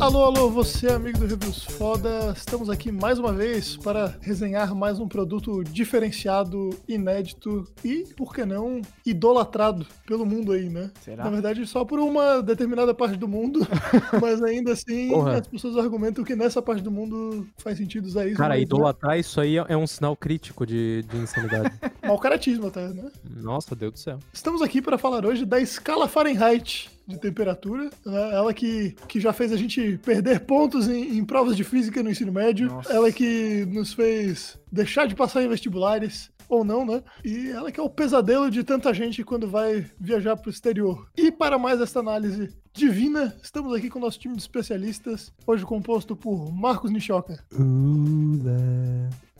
Alô, alô, você amigo do Reviews Foda, estamos aqui mais uma vez para resenhar mais um produto diferenciado, inédito e, por que não, idolatrado pelo mundo aí, né? Será? Na verdade, só por uma determinada parte do mundo, mas ainda assim Porra. as pessoas argumentam que nessa parte do mundo faz sentido usar isso. Cara, mas, idolatrar isso aí é um sinal crítico de, de insanidade. Mau caratismo até, né? Nossa, Deus do céu. Estamos aqui para falar hoje da escala Fahrenheit de temperatura, né? ela que, que já fez a gente perder pontos em, em provas de física no ensino médio, Nossa. ela que nos fez deixar de passar em vestibulares, ou não, né? E ela que é o pesadelo de tanta gente quando vai viajar para o exterior. E para mais esta análise divina, estamos aqui com o nosso time de especialistas, hoje composto por Marcos Nishoka,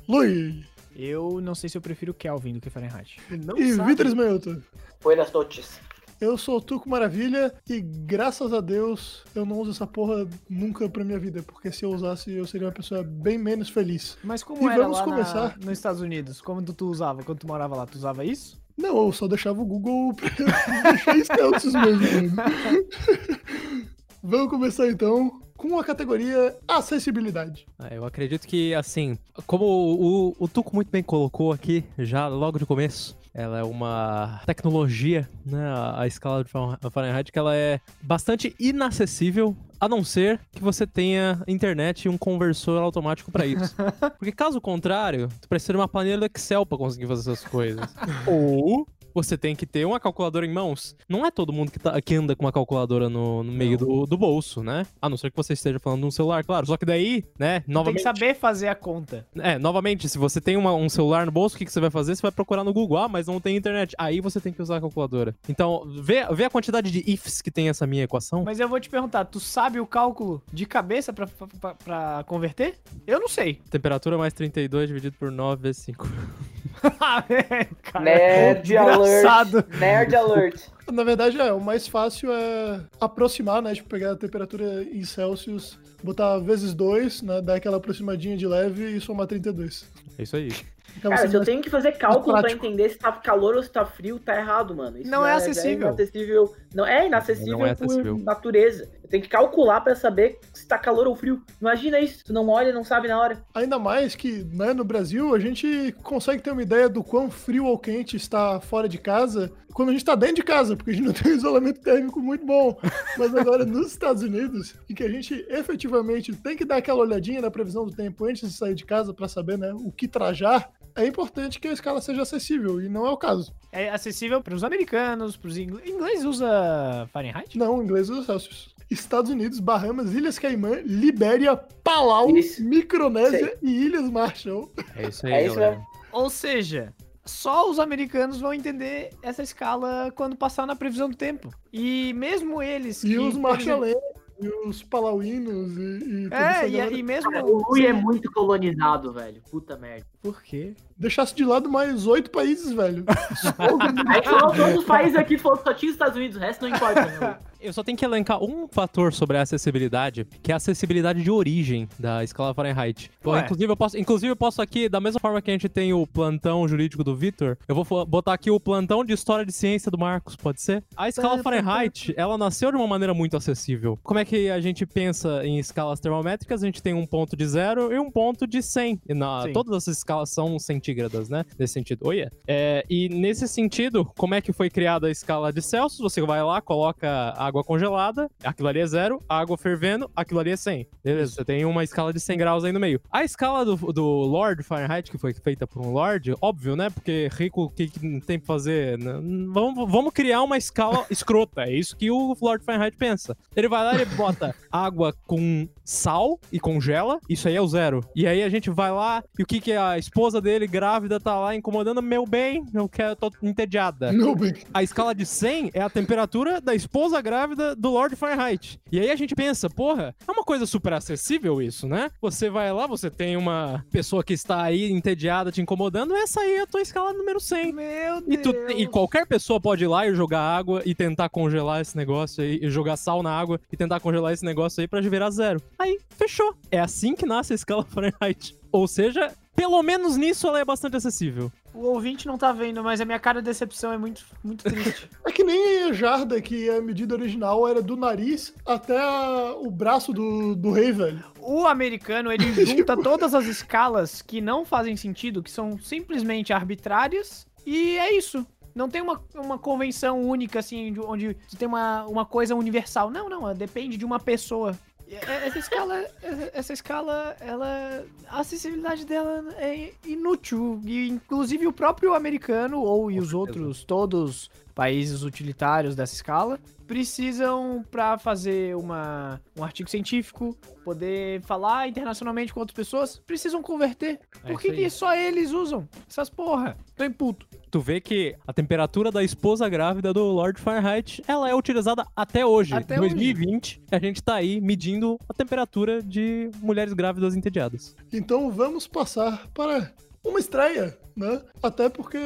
Lui Eu não sei se eu prefiro Kelvin do que Fahrenheit. Não e sabe. Vitor Esmanhoto. Buenas noches. Eu sou o Tuco Maravilha e graças a Deus eu não uso essa porra nunca pra minha vida, porque se eu usasse eu seria uma pessoa bem menos feliz. Mas como E era vamos lá na- começar. nos Estados Unidos? Como tu, tu usava? Quando tu morava lá, tu usava isso? Não, eu só deixava o Google pra deixar mesmo. Vamos começar então com a categoria acessibilidade. Ah, eu acredito que, assim, como o, o, Tuco muito bem colocou aqui, já logo de começo, ela é uma tecnologia, né, a, a escala de Fa- Fahrenheit, que ela é bastante inacessível, a não ser que você tenha internet e um conversor automático pra isso. Porque caso contrário, tu precisa de uma planilha do Excel pra conseguir fazer essas coisas. Ou você tem que ter uma calculadora em mãos. Não é todo mundo que, tá, que anda com uma calculadora no, no meio do, do bolso, né? A não ser que você esteja falando de um celular, claro. Só que daí, né, Tem que novamente. saber fazer a conta. É, novamente, se você tem uma- um celular no bolso, o que, que você vai fazer? Você vai procurar no Google, ah, mas não tem internet. Aí você tem que usar a calculadora. Então, vê, vê a quantidade de ifs que tem essa minha equação. Mas eu vou te perguntar, tu sabe o cálculo de cabeça pra, pra, pra- pra converter? Eu não sei. Temperatura mais 32 dividido por 9 vezes 5. Cara, Nerd engraçado. alert. Nerd alert. Na verdade, é, o mais fácil é aproximar, né? Tipo, pegar a temperatura em Celsius, botar vezes 2, né? Dar aquela aproximadinha de leve e somar 32. É isso aí. Acaba Cara, se eu tenho que fazer cálculo pra prático. entender se tá calor ou se tá frio, tá errado, mano. Isso Não é já acessível. Já é inacessível. Não, é inacessível Não é acessível. por natureza. Tenho que calcular pra saber se tá calor ou frio. Imagina isso. Tu não olha, não sabe na hora. Ainda mais que, né, no Brasil, a gente consegue ter uma ideia do quão frio ou quente está fora de casa quando a gente está dentro de casa, porque a gente não tem um isolamento térmico muito bom. Mas agora, nos Estados Unidos, em que a gente efetivamente tem que dar aquela olhadinha na previsão do tempo antes de sair de casa para saber, né, o que trajar, é importante que a escala seja acessível, e não é o caso. É acessível pros americanos, pros ingleses. Inglês usa Fahrenheit? Não, o inglês usa Celsius. Estados Unidos, Bahamas, Ilhas Caimã, Libéria, Palau, Isso. Micronésia e Ilhas Marshall. É isso aí, É isso mesmo. Ou seja, só os americanos vão entender essa escala quando passar na previsão do tempo. E mesmo eles. E que, os por marchalenses, e os palauinos, e, e É, e, galera. e mesmo. O Rui é muito colonizado, velho. Puta merda. Por quê? Deixasse de lado mais oito países, velho. A gente falou todos os países aqui, falou só tinha os Estados Unidos, o resto não importa, né? Eu só tenho que elencar um fator sobre a acessibilidade, que é a acessibilidade de origem da escala Fahrenheit. Pô, inclusive, eu posso, inclusive, eu posso aqui, da mesma forma que a gente tem o plantão jurídico do Vitor, eu vou botar aqui o plantão de história de ciência do Marcos, pode ser? A escala Fahrenheit, ela nasceu de uma maneira muito acessível. Como é que a gente pensa em escalas termométricas? A gente tem um ponto de zero e um ponto de 100. E na, Sim. todas essas escalas são centígradas, né? Nesse sentido. Olha. É, e nesse sentido, como é que foi criada a escala de Celsius? Você vai lá, coloca água congelada, aquilo ali é zero, água fervendo, aquilo ali é 100. Beleza, você tem uma escala de 100 graus aí no meio. A escala do, do Lord Fahrenheit, que foi feita por um Lord, óbvio, né? Porque rico, o que, que tem pra fazer? N- Vamos, vamos criar uma escala escrota. É isso que o Lord Fahrenheit pensa. Ele vai lá e ele bota água com sal e congela, isso aí é o zero. E aí a gente vai lá e o que que a esposa dele, grávida, tá lá incomodando, meu bem, eu quero, tô entediada. Meu bem. A escala de 100 é a temperatura da esposa grávida do Lord Fahrenheit. E aí a gente pensa, porra, é uma coisa super acessível isso, né? Você vai lá, você tem uma pessoa que está aí entediada, te incomodando, essa aí é a tua escala número 100. Meu E, tu- Deus. e qualquer pessoa pode ir lá e jogar água e tentar congelar esse negócio aí, e jogar sal na água e tentar congelar esse negócio aí pra virar zero. Aí, fechou. É assim que nasce a escala Fahrenheit. Ou seja, pelo menos nisso ela é bastante acessível. O ouvinte não tá vendo, mas a minha cara de decepção é muito, muito triste. É que nem a jarda, que a medida original era do nariz até a- o braço do, do rei, velho. o americano, ele junta todas as escalas que não fazem sentido, que são simplesmente arbitrárias, e é isso. Não tem uma, uma convenção única, assim, de- onde você tem uma, uma coisa universal. Não, não, depende de uma pessoa. É- Essa escala, essa- essa escala, ela. A acessibilidade dela é inútil. E inclusive o próprio americano, ou e os outros, todos países utilitários dessa escala, precisam, pra fazer uma, um artigo científico, poder falar internacionalmente com outras pessoas, precisam converter. É Por que, que só eles usam essas porra? Tô em puto. Tu vê que a temperatura da esposa grávida do Lord Fahrenheit, ela é utilizada até hoje. Até Em 2020, a gente tá aí medindo a temperatura de mulheres grávidas entediadas. Então vamos passar para uma estreia, né? Até porque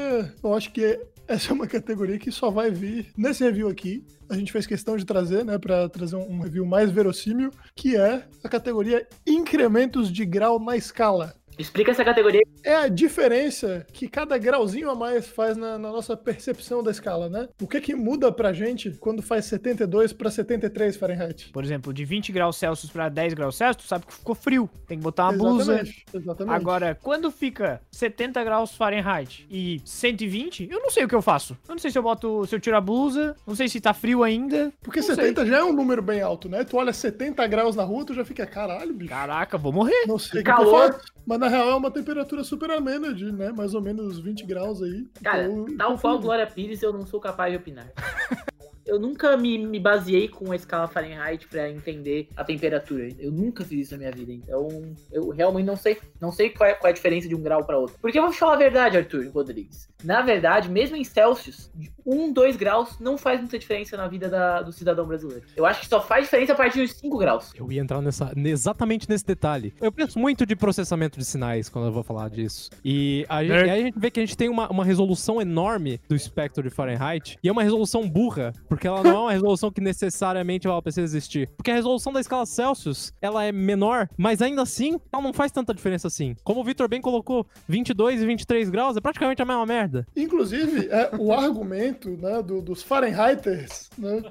eu acho que essa é uma categoria que só vai vir nesse review aqui. A gente fez questão de trazer, né, para trazer um review mais verossímil, que é a categoria incrementos de grau na escala. Explica essa categoria. É a diferença que cada grauzinho a mais faz na, na nossa percepção da escala, né? O que que muda pra gente quando faz 72 para 73 Fahrenheit? Por exemplo, de 20 graus Celsius pra 10 graus Celsius, tu sabe que ficou frio. Tem que botar uma blusa. Exatamente, exatamente. Agora, quando fica 70 graus Fahrenheit e 120, eu não sei o que eu faço. Eu não sei se eu boto, se eu tiro a blusa, não sei se tá frio ainda. Porque não sei. 70 já é um número bem alto, né? Tu olha 70 graus na rua, tu já fica, caralho, bicho. Caraca, vou morrer. Não sei o Que que eu calor. faço. Mas na real é uma temperatura super amena de, né, mais ou menos 20 graus aí. Cara, Então, tal eu qual. Glória Pires, eu não sou capaz de opinar. Eu nunca me, me baseei com a escala Fahrenheit pra entender a temperatura. Eu nunca fiz isso na minha vida, então eu realmente não sei, não sei qual é, qual é a diferença de um grau pra outro. Porque eu vou te falar a verdade, Arthur Rodrigues. Na verdade, mesmo em Celsius, 1, 2 graus não faz muita diferença na vida da- do cidadão brasileiro. Eu acho que só faz diferença a partir dos 5 graus. Eu ia entrar nessa, exatamente nesse detalhe. Eu penso muito de processamento de sinais quando eu vou falar disso. E a gente, e aí a gente vê que a gente tem uma, uma resolução enorme do espectro de Fahrenheit. E é uma resolução burra, porque ela não é uma resolução que necessariamente ela precisa existir. Porque a resolução da escala Celsius, ela é menor, mas ainda assim, ela não faz tanta diferença assim. Como o Victor bem colocou, 22 e 23 graus é praticamente a mesma merda. Inclusive, é, o argumento né, do- dos Fahrenheiters, né,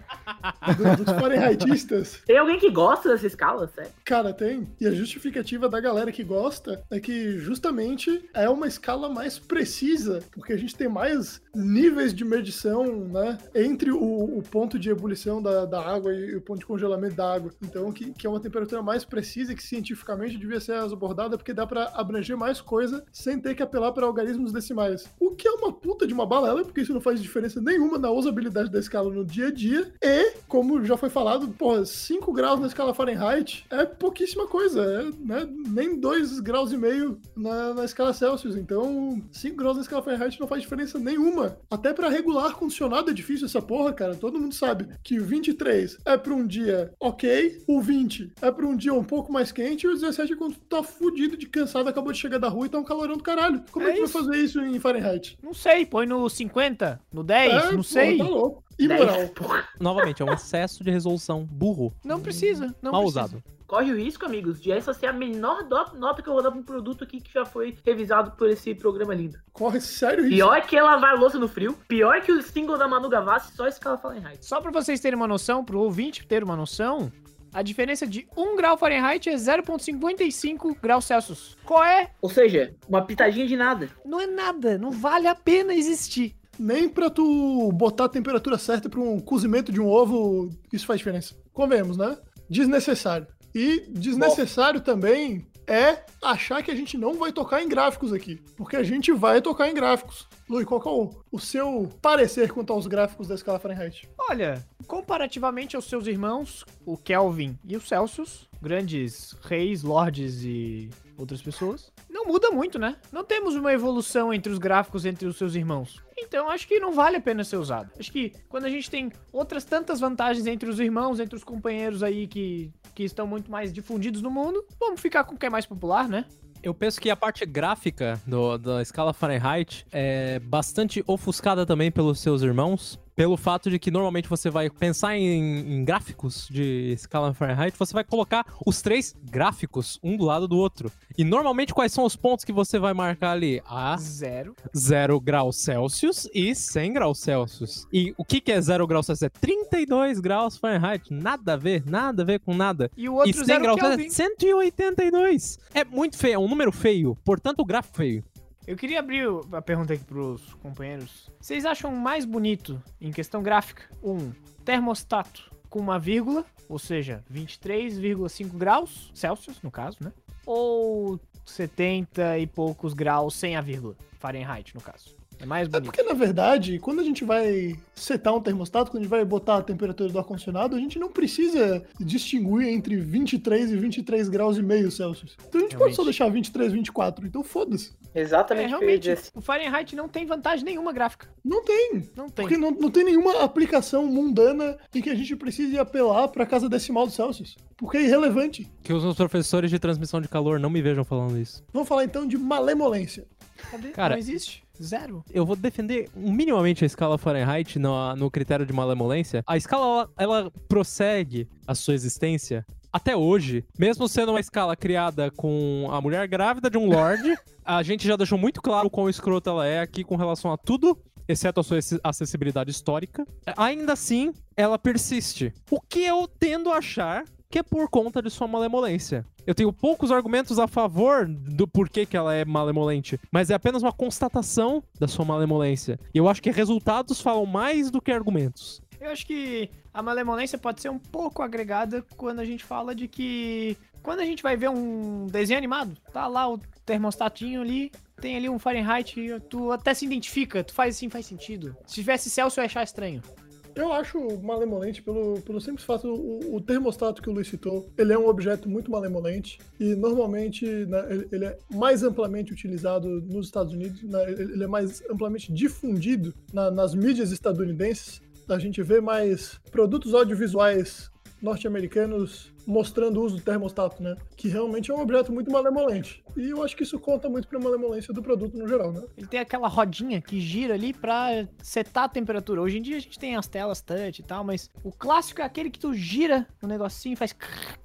do- dos Fahrenheitistas, Tem alguém que gosta dessa escala, sério? cara, tem. E a justificativa da galera que gosta é que justamente é uma escala mais precisa, porque a gente tem mais níveis de medição, né, entre o, o ponto de ebulição da, da água e o ponto de congelamento da água. Então, que, que é uma temperatura mais precisa e que cientificamente devia ser abordada, porque dá pra abranger mais coisa sem ter que apelar para algarismos decimais. O que é uma puta de uma balela, porque isso não faz diferença nenhuma na usabilidade da escala no dia a dia. E, como já foi falado, porra, 5 graus na escala Fahrenheit é pouquíssima coisa, é, né, nem 2 graus e meio na, na escala Celsius. Então, 5 graus na escala Fahrenheit não faz diferença nenhuma. Até pra regular ar-condicionado é difícil essa porra, cara. Todo mundo sabe que o 23 é pra um dia ok, o 20 é pra um dia um pouco mais quente, e o 17 é quando tu tá fudido de cansado, acabou de chegar da rua e tá um calorão do caralho. Como é, É que isso. vai fazer isso em Fahrenheit? Não sei, põe no 50, no 10, É, não pô, sei. Tá louco. Imoral. 10, porra. Novamente, é um excesso de resolução burro. Não precisa, não mal precisa. usado. Corre o risco, amigos, de essa ser a menor nota que eu vou dar pra um produto aqui que já foi revisado por esse programa lindo. Corre sério isso. Pior que lavar louça no frio, pior que o single da Manu Gavassi, só escala Fahrenheit. Só pra vocês terem uma noção, pro ouvinte ter uma noção, a diferença de 1 grau Fahrenheit é 0,55 graus Celsius. Qual é? Ou seja, uma pitadinha de nada. Não é nada, não vale a pena existir. Nem pra tu botar a temperatura certa pra um cozimento de um ovo, isso faz diferença. Convenhamos, né? Desnecessário. E desnecessário também é achar que a gente não vai tocar em gráficos aqui. Porque a gente vai tocar em gráficos. Lui, qual é o, seu parecer quanto aos gráficos da escala Fahrenheit? Olha, comparativamente aos seus irmãos, o Kelvin e o Celsius, grandes reis, lords e outras pessoas, não muda muito, né? Não temos uma evolução entre os gráficos entre os seus irmãos. Então acho que não vale a pena ser usado. Acho que quando a gente tem outras tantas vantagens entre os irmãos, entre os companheiros aí que, que estão muito mais difundidos no mundo, vamos ficar com o que é mais popular, né? Eu penso que a parte gráfica do- da escala Fahrenheit é bastante ofuscada também pelos seus irmãos. Pelo fato de que normalmente você vai pensar em, em gráficos de escala Fahrenheit, você vai colocar os três gráficos um do lado do outro. E normalmente quais são os pontos que você vai marcar ali? A Zero. 0 graus Celsius e 100 graus Celsius. E o que, que é 0 graus Celsius? É 32 graus Fahrenheit. Nada a ver, nada a ver com nada. E o outro e 100 zero graus Kelvin. Celsius é 182. É muito feio, é um número feio. Portanto, o gráfico feio. Eu queria abrir a pergunta aqui pros companheiros. Vocês acham mais bonito, em questão gráfica, um termostato com uma vírgula, ou seja, 23,5 graus Celsius, no caso, né? Ou 70 e poucos graus sem a vírgula, Fahrenheit, no caso? É mais É bonito. porque, na verdade, quando a gente vai setar um termostato, quando a gente vai botar a temperatura do ar-condicionado, a gente não precisa distinguir entre 23 e 23 graus e meio Celsius. Então a gente pode só Realmente. deixar 23, 24. Então foda-se. É, Exatamente dizer realmente, o Fahrenheit não tem vantagem nenhuma gráfica. Não tem. Não tem. Porque não, não tem nenhuma aplicação mundana em que a gente precise apelar pra casa decimal do Celsius. Porque é irrelevante. Que os meus professores de transmissão de calor não me vejam falando isso. Vamos falar então de malemolência. Cadê? Cara- não existe. Zero. Eu vou defender minimamente a escala Fahrenheit no, no critério de malemolência. A escala, ela, ela prossegue a sua existência até hoje, mesmo sendo uma escala criada com a mulher grávida de um lord, a gente já deixou muito claro quão escrota ela é aqui com relação a tudo, exceto a sua acess- acessibilidade histórica. Ainda assim, ela persiste. O que eu tendo a achar que é por conta de sua malemolência. Eu tenho poucos argumentos a favor do porquê que ela é malemolente, mas é apenas uma constatação da sua malemolência. E eu acho que resultados falam mais do que argumentos. Eu acho que a malemolência pode ser um pouco agregada quando a gente fala de que. Quando a gente vai ver um desenho animado, tá lá o termostatinho ali, tem ali um Fahrenheit, tu até se identifica, tu faz assim, faz sentido. Se tivesse Celsius, eu ia achar estranho. Eu acho malemolente pelo, pelo simples fato, o, o termostato que o Luiz citou, ele é um objeto muito malemolente e normalmente né, ele, é mais amplamente utilizado nos Estados Unidos, né, ele é mais amplamente difundido na- nas mídias estadunidenses. A gente vê mais produtos audiovisuais norte-americanos mostrando o uso do termostato, né? Que realmente é um objeto muito malemolente. E eu acho que isso conta muito pra malemolência do produto no geral, né? Ele tem aquela rodinha que gira ali pra setar a temperatura. Hoje em dia a gente tem as telas touch e tal, mas o clássico é aquele que tu gira o negocinho, faz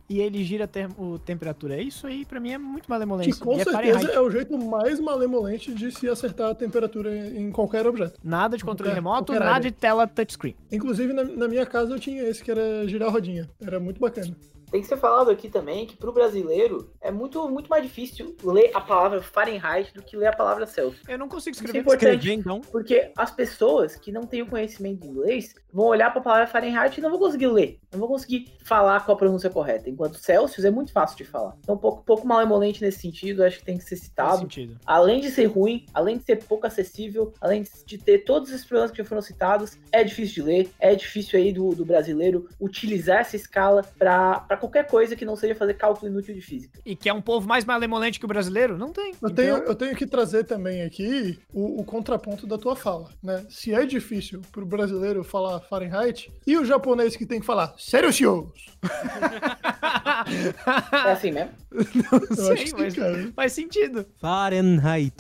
e ele gira a o temperatura. É Isso aí pra mim é muito malemolência. Que com E é certeza Fahrenheit. é o jeito mais malemolente de se acertar a temperatura em em qualquer objeto. Nada de controle Qualquer- remoto, qualquer nada área. de tela touchscreen. Inclusive, na, na minha casa eu tinha esse que era girar a rodinha. Era muito bacana. Tem que ser falado aqui também que pro brasileiro é muito, muito mais difícil ler a palavra Fahrenheit do que ler a palavra Celsius. Eu não consigo Isso é escrever. importante. Escrever, então. Porque as pessoas que não têm o conhecimento de inglês vão olhar para a palavra Fahrenheit e não vão conseguir ler, não vão conseguir falar com a pronúncia correta. Enquanto Celsius é muito fácil de falar. Então, um pouco, pouco malemolente nesse sentido, acho que tem que ser citado. sentido. Além de ser ruim, além de ser pouco acessível, além de ter todos esses problemas que já foram citados, é difícil de ler, é difícil aí do, do brasileiro utilizar essa escala para qualquer coisa que não seja fazer cálculo inútil de física. E que é um povo mais malemolente que o brasileiro? Não tem. Eu Então, tenho, eu tenho que trazer também aqui o, o contraponto da tua fala, né? Se é difícil pro brasileiro falar Fahrenheit, e o japonês que tem que falar Celsius? É assim mesmo? não Eu sei, mas cara. faz sentido. Fahrenheit.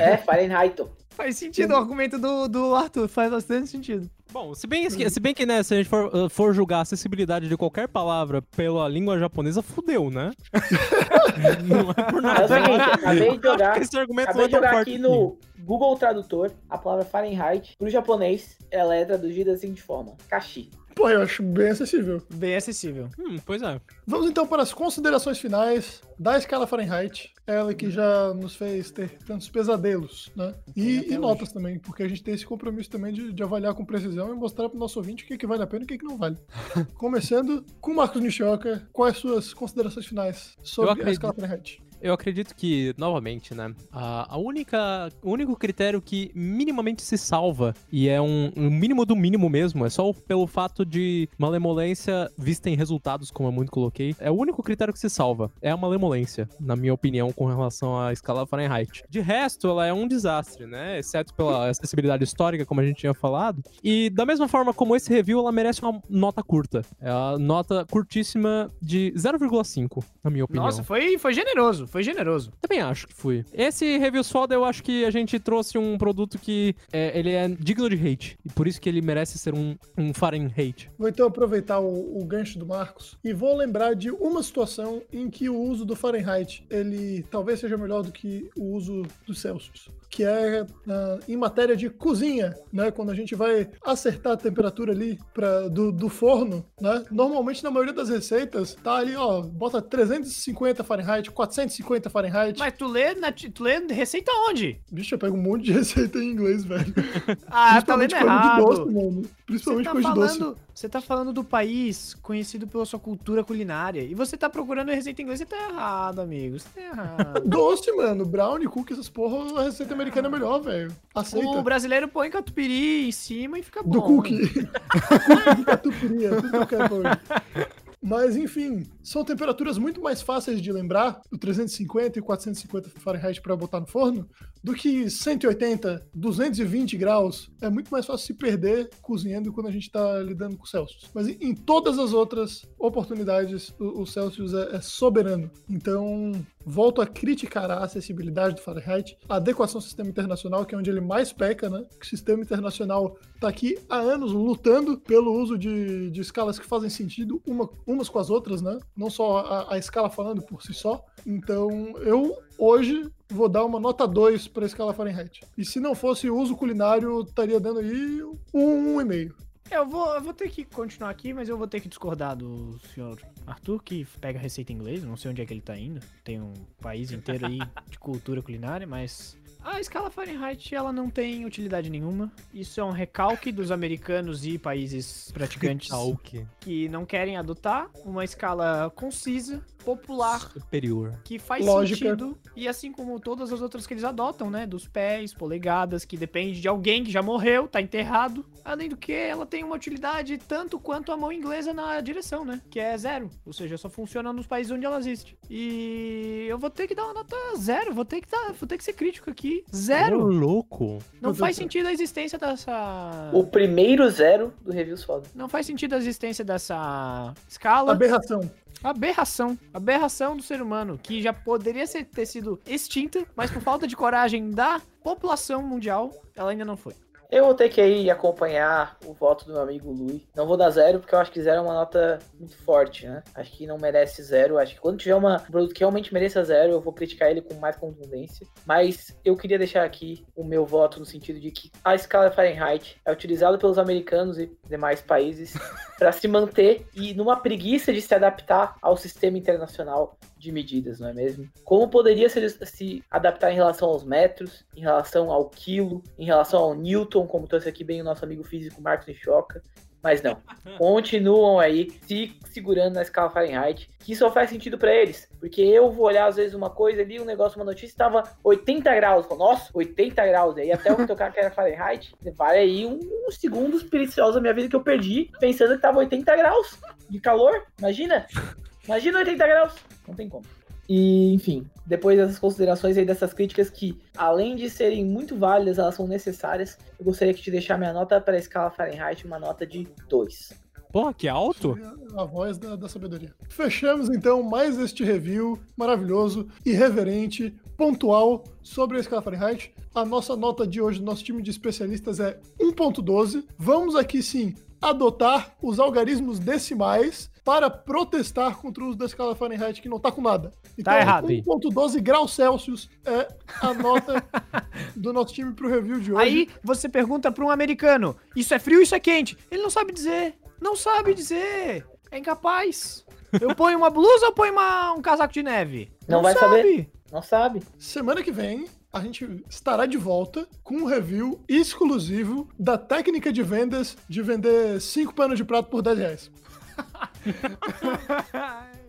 É Fahrenheit. Faz sentido o argumento do, do Arthur, faz bastante sentido. Bom, se bem, que- se bem que, né, se a gente for, uh, for julgar a acessibilidade de qualquer palavra pela língua japonesa, fudeu, né? não é por é o nada. seguinte, acabei de jogar. Esse argumento Acabei de é jogar aqui no Google Tradutor a palavra Fahrenheit pro japonês, ela é traduzida assim de forma kashi. Pô, eu acho bem acessível. Bem acessível. Hum, pois é. Vamos então para as considerações finais da escala Fahrenheit. Ela que já nos fez ter tantos pesadelos, né? E, e hoje. notas também, porque a gente tem esse compromisso também de, de avaliar com precisão e mostrar para o nosso ouvinte o que, que vale a pena e o que, que não vale. Começando com o Marcos Nishioka, quais suas considerações finais sobre a escala Fahrenheit? Eu acredito que, novamente, né, a, a única, o único critério que minimamente se salva, e é um, um mínimo do mínimo mesmo, é só pelo fato de malemolência vista em resultados, como eu muito coloquei, é o único critério que se salva, é a malemolência, na minha opinião, com relação à escala Fahrenheit. De resto, ela é um desastre, né, exceto pela acessibilidade histórica, como a gente tinha falado, e da mesma forma como esse review, ela merece uma nota curta, é a nota curtíssima de 0,5, na minha opinião. Nossa, foi, foi generoso. Foi generoso. Também acho que fui. Esse Reviews Foda, eu acho que a gente trouxe um produto que é, ele é digno de hate. E por isso que ele merece ser um, um Fahrenheit. Vou então aproveitar o, o gancho do Marcos e vou lembrar de uma situação em que o uso do Fahrenheit ele talvez seja melhor do que o uso do Celsius que é uh, em matéria de cozinha, né? Quando a gente vai acertar a temperatura ali pra, do, do forno, né? Normalmente na maioria das receitas tá ali, ó, bota 350 Fahrenheit, 450 Fahrenheit. Mas tu lê, na, tu lê receita onde? Bicho, eu pego um monte de receita em inglês, velho. Ah, tá lendo errado. Doce, mano. Principalmente tá coisa de doce. falando, Você tá falando do país conhecido pela sua cultura culinária. E você tá procurando receita em inglês, você tá errado, amigo. Você tá errado. Doce, mano. Brownie, cookie, essas porra, a receita americana é melhor, velho. Aceita. o brasileiro põe catupiry em cima e fica bom. Do cookie. cookie de catupiry, é tudo que eu quero. Mas, enfim, são temperaturas muito mais fáceis de lembrar, o 350 e 450 Fahrenheit para botar no forno, do que 180, 220 graus. É muito mais fácil se perder cozinhando quando a gente está lidando com Celsius. Mas em todas as outras oportunidades, o, o Celsius é, é soberano. Então, volto a criticar a acessibilidade do Fahrenheit, a adequação ao sistema internacional, que é onde ele mais peca, né? O sistema internacional está aqui há anos lutando pelo uso de, de escalas que fazem sentido uma, umas com as outras, né? Não só a, a escala falando por si só. Então, eu hoje vou dar uma nota 2 para a escala Fahrenheit. E se não fosse uso culinário, estaria dando aí um 1,5. Eu vou, eu vou ter que continuar aqui, mas eu vou ter que discordar do senhor Arthur, que pega receita em inglês. Não sei onde é que ele tá indo. Tem um país inteiro aí de cultura culinária, mas a escala Fahrenheit ela não tem utilidade nenhuma. Isso é um recalque dos americanos e países praticantes Recalque. que não querem adotar uma escala concisa, popular, Superior. que faz Lógica. sentido. E assim como todas as outras que eles adotam, né? Dos pés, polegadas, que depende de alguém que já morreu, tá enterrado. Além do que, ela tem uma utilidade tanto quanto a mão inglesa na direção, né? Que é zero. Ou seja, só funciona nos países onde ela existe. E eu vou ter que dar uma nota zero. Vou ter que, dar, vou ter que ser crítico aqui. Ô, Zero. louco. Não Meu faz Deus. sentido a existência dessa. O primeiro zero do Reviews Foda. Não faz sentido a existência dessa escala. Aberração. Aberração. Aberração do ser humano, que já poderia ter sido extinta, mas por falta de coragem da população mundial, ela ainda não foi. Eu vou ter que aí acompanhar o voto do meu amigo Lui. Não vou dar zero, porque eu acho que zero é uma nota muito forte, né? Acho que não merece zero. Acho que quando tiver uma, um produto que realmente mereça zero, eu vou criticar ele com mais contundência. Mas eu queria deixar aqui o meu voto no sentido de que a escala Fahrenheit é utilizada pelos americanos e demais países para se manter e numa preguiça de se adaptar ao sistema internacional de medidas, não é mesmo? Como poderia se, se adaptar em relação aos metros, em relação ao quilo, em relação ao Newton, como trouxe aqui bem o nosso amigo físico Marcos Nichoca. Mas não, continuam aí se segurando na escala Fahrenheit, que só faz sentido para eles. Porque eu vou olhar às vezes uma coisa ali, um negócio, uma notícia, estava 80 graus. Falo, Nossa, 80 graus. Aí até eu tocar que era Fahrenheit, vale aí um- uns segundos preciosos da minha vida que eu perdi, pensando que tava 80 graus de calor. Imagina? Imagina 80 graus. Não tem como. E, enfim, depois dessas considerações aí, dessas críticas que, além de serem muito válidas, elas são necessárias, eu gostaria de deixar minha nota para a escala Fahrenheit uma nota de 2. Porra, que alto. A voz da, da sabedoria. Fechamos então mais este review maravilhoso, irreverente, pontual sobre a escala Fahrenheit. A nossa nota de hoje do nosso time de especialistas é 1.12. Vamos aqui sim adotar os algarismos decimais para protestar contra o uso da escala Fahrenheit que não tá com nada. Então, Tá errado. 1.12 graus Celsius é a nota do nosso time pro review de hoje. Aí você pergunta pra um americano: isso é frio, isso é quente? Ele não sabe dizer. Não sabe dizer. É incapaz. Eu ponho uma blusa ou ponho uma- um casaco de neve? Não vai sabe. Não sabe? Semana que vem, a gente estará de volta com um review exclusivo da técnica de vendas de vender 5 panos de prato por 10 reais. Bye.